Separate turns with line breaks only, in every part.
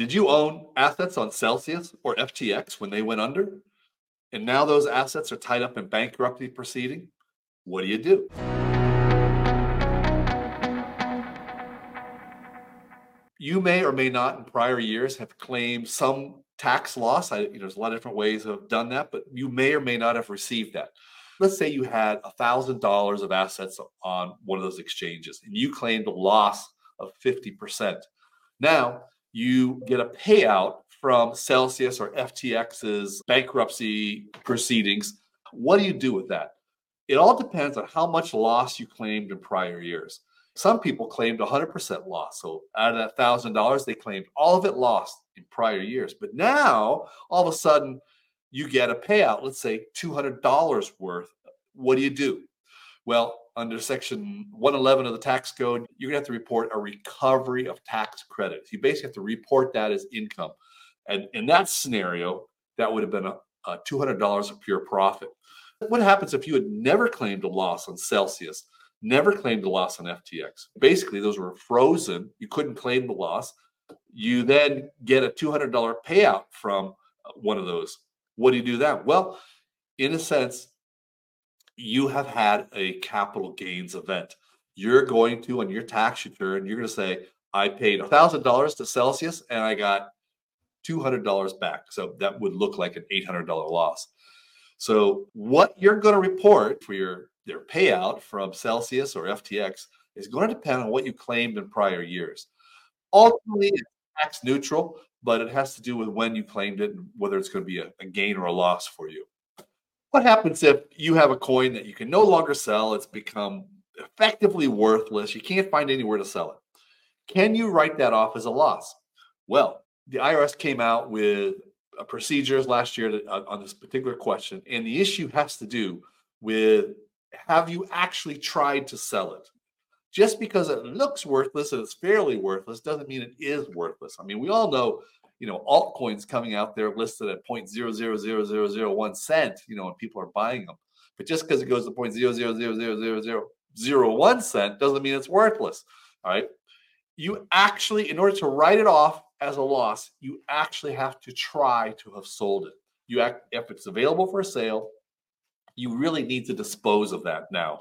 Did you own assets on Celsius or FTX when they went under? And now those assets are tied up in bankruptcy proceeding? What do you do? You may or may not in prior years have claimed some tax loss. I, you know, there's a lot of different ways of done that, but you may or may not have received that. Let's say you had $1,000 of assets on one of those exchanges and you claimed a loss of 50%. Now you get a payout from Celsius or FTX's bankruptcy proceedings. What do you do with that? It all depends on how much loss you claimed in prior years. Some people claimed 100% loss. So out of that $1,000, they claimed all of it lost in prior years. But now, all of a sudden, you get a payout, let's say $200 worth. What do you do? Well, under section mm-hmm. 111 of the tax code, you're going to have to report a recovery of tax credits. You basically have to report that as income. And in that scenario, that would have been a, a $200 of pure profit. What happens if you had never claimed a loss on Celsius, never claimed a loss on FTX? Basically, those were frozen. You couldn't claim the loss. You then get a $200 payout from uh, one of those. What do you do then? Well, in a sense, you have had a capital gains event. You're going to, on your tax return, you're going to say, I paid $1,000 to Celsius and I got $200 back. So that would look like an $800 loss. So what you're going to report for your, your payout from Celsius or FTX is going to depend on what you claimed in prior years. Ultimately, it's tax neutral, but it has to do with when you claimed it and whether it's going to be a, a gain or a loss for you. What happens if you have a coin that you can no longer sell? It's become effectively worthless. You can't find anywhere to sell it. Can you write that off as a loss? Well, the IRS came out with procedures last year to, uh, on this particular question, and the issue has to do with have you actually tried to sell it? Just because it looks worthless and it's fairly worthless doesn't mean it is worthless. I mean, we all know you know altcoins coming out there listed at 0.000001 cent you know and people are buying them. But just because it goes to 0.0000001 cent doesn't mean it's worthless all right? You actually in order to write it off as a loss you actually have to try to have sold it. You act if it's available for sale you really need to dispose of that now.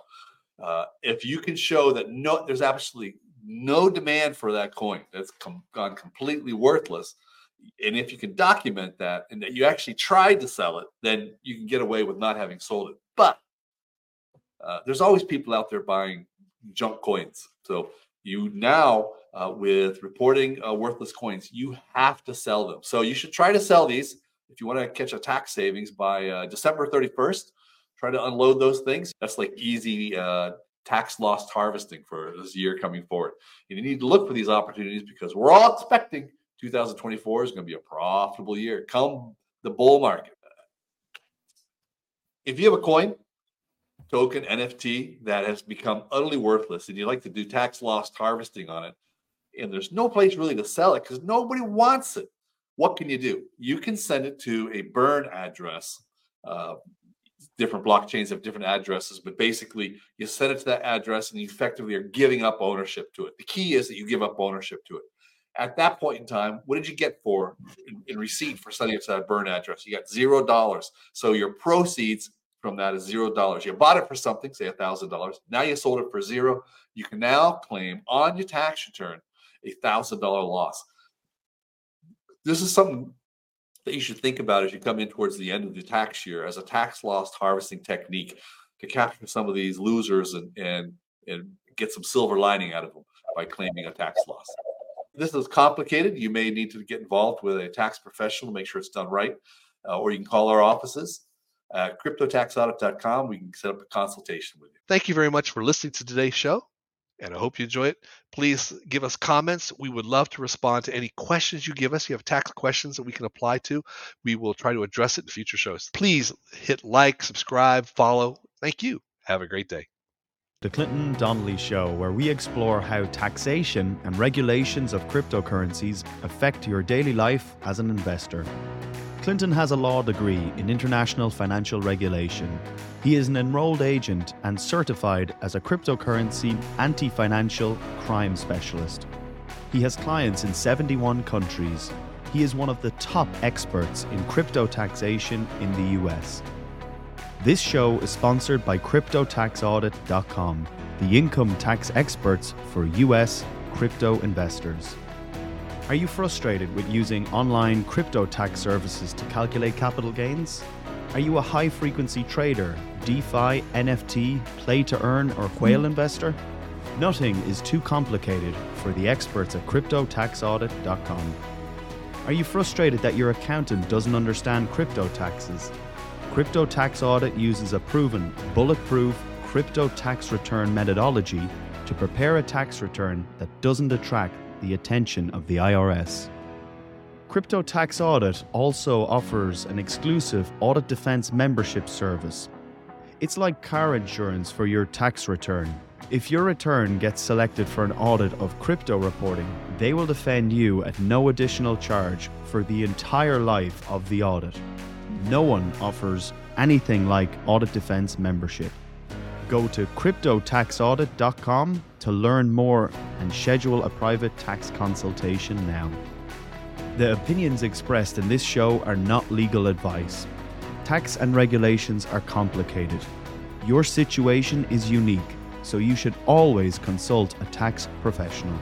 Uh, if you can show that no there's absolutely no demand for that coin that's com- gone completely worthless and if you can document that and that you actually tried to sell it, then you can get away with not having sold it. But uh, there's always people out there buying junk coins. So you now, uh, with reporting uh, worthless coins, you have to sell them. So you should try to sell these if you want to catch a tax savings by uh, December 31st. Try to unload those things. That's like easy uh, tax loss harvesting for this year coming forward. And you need to look for these opportunities because we're all expecting 2024 is going to be a profitable year. Come the bull market. If you have a coin, token, NFT that has become utterly worthless and you like to do tax loss harvesting on it, and there's no place really to sell it because nobody wants it, what can you do? You can send it to a burn address. Uh, different blockchains have different addresses, but basically you send it to that address and you effectively are giving up ownership to it. The key is that you give up ownership to it. At that point in time, what did you get for in, in receipt for it to that burn address? You got zero dollars. So your proceeds from that is zero dollars. You bought it for something, say a thousand dollars. Now you sold it for zero. You can now claim on your tax return a thousand dollar loss. This is something that you should think about as you come in towards the end of the tax year as a tax loss harvesting technique to capture some of these losers and and and get some silver lining out of them by claiming a tax loss this is complicated. You may need to get involved with a tax professional to make sure it's done right, uh, or you can call our offices at cryptotaxaudit.com. We can set up a consultation with you.
Thank you very much for listening to today's show, and I hope you enjoy it. Please give us comments. We would love to respond to any questions you give us. You have tax questions that we can apply to. We will try to address it in future shows. Please hit like, subscribe, follow. Thank you. Have a great day.
The Clinton Donnelly Show, where we explore how taxation and regulations of cryptocurrencies affect your daily life as an investor. Clinton has a law degree in international financial regulation. He is an enrolled agent and certified as a cryptocurrency anti financial crime specialist. He has clients in 71 countries He is one of the top experts in crypto taxation in the US. This show is sponsored by CryptoTaxAudit.com, the income tax experts for US crypto investors. Are you frustrated with using online crypto tax services to calculate capital gains? Are you a high frequency trader, DeFi, NFT, play to earn, or whale hmm. investor? Nothing is too complicated for the experts at CryptoTaxAudit.com. Are you frustrated that your accountant doesn't understand crypto taxes? Crypto Tax Audit uses a proven, bulletproof crypto tax return methodology to prepare a tax return that doesn't attract the attention of the IRS. Crypto Tax Audit also offers an exclusive audit defense membership service. It's like car insurance for your tax return. If your return gets selected for an audit of crypto reporting, they will defend you at no additional charge for the entire life of the audit. No one offers anything like audit defense membership. Go to cryptotaxaudit.com to learn more and schedule a private tax consultation now. The opinions expressed in this show are not legal advice. Tax and regulations are complicated. Your situation is unique, so you should always consult a tax professional.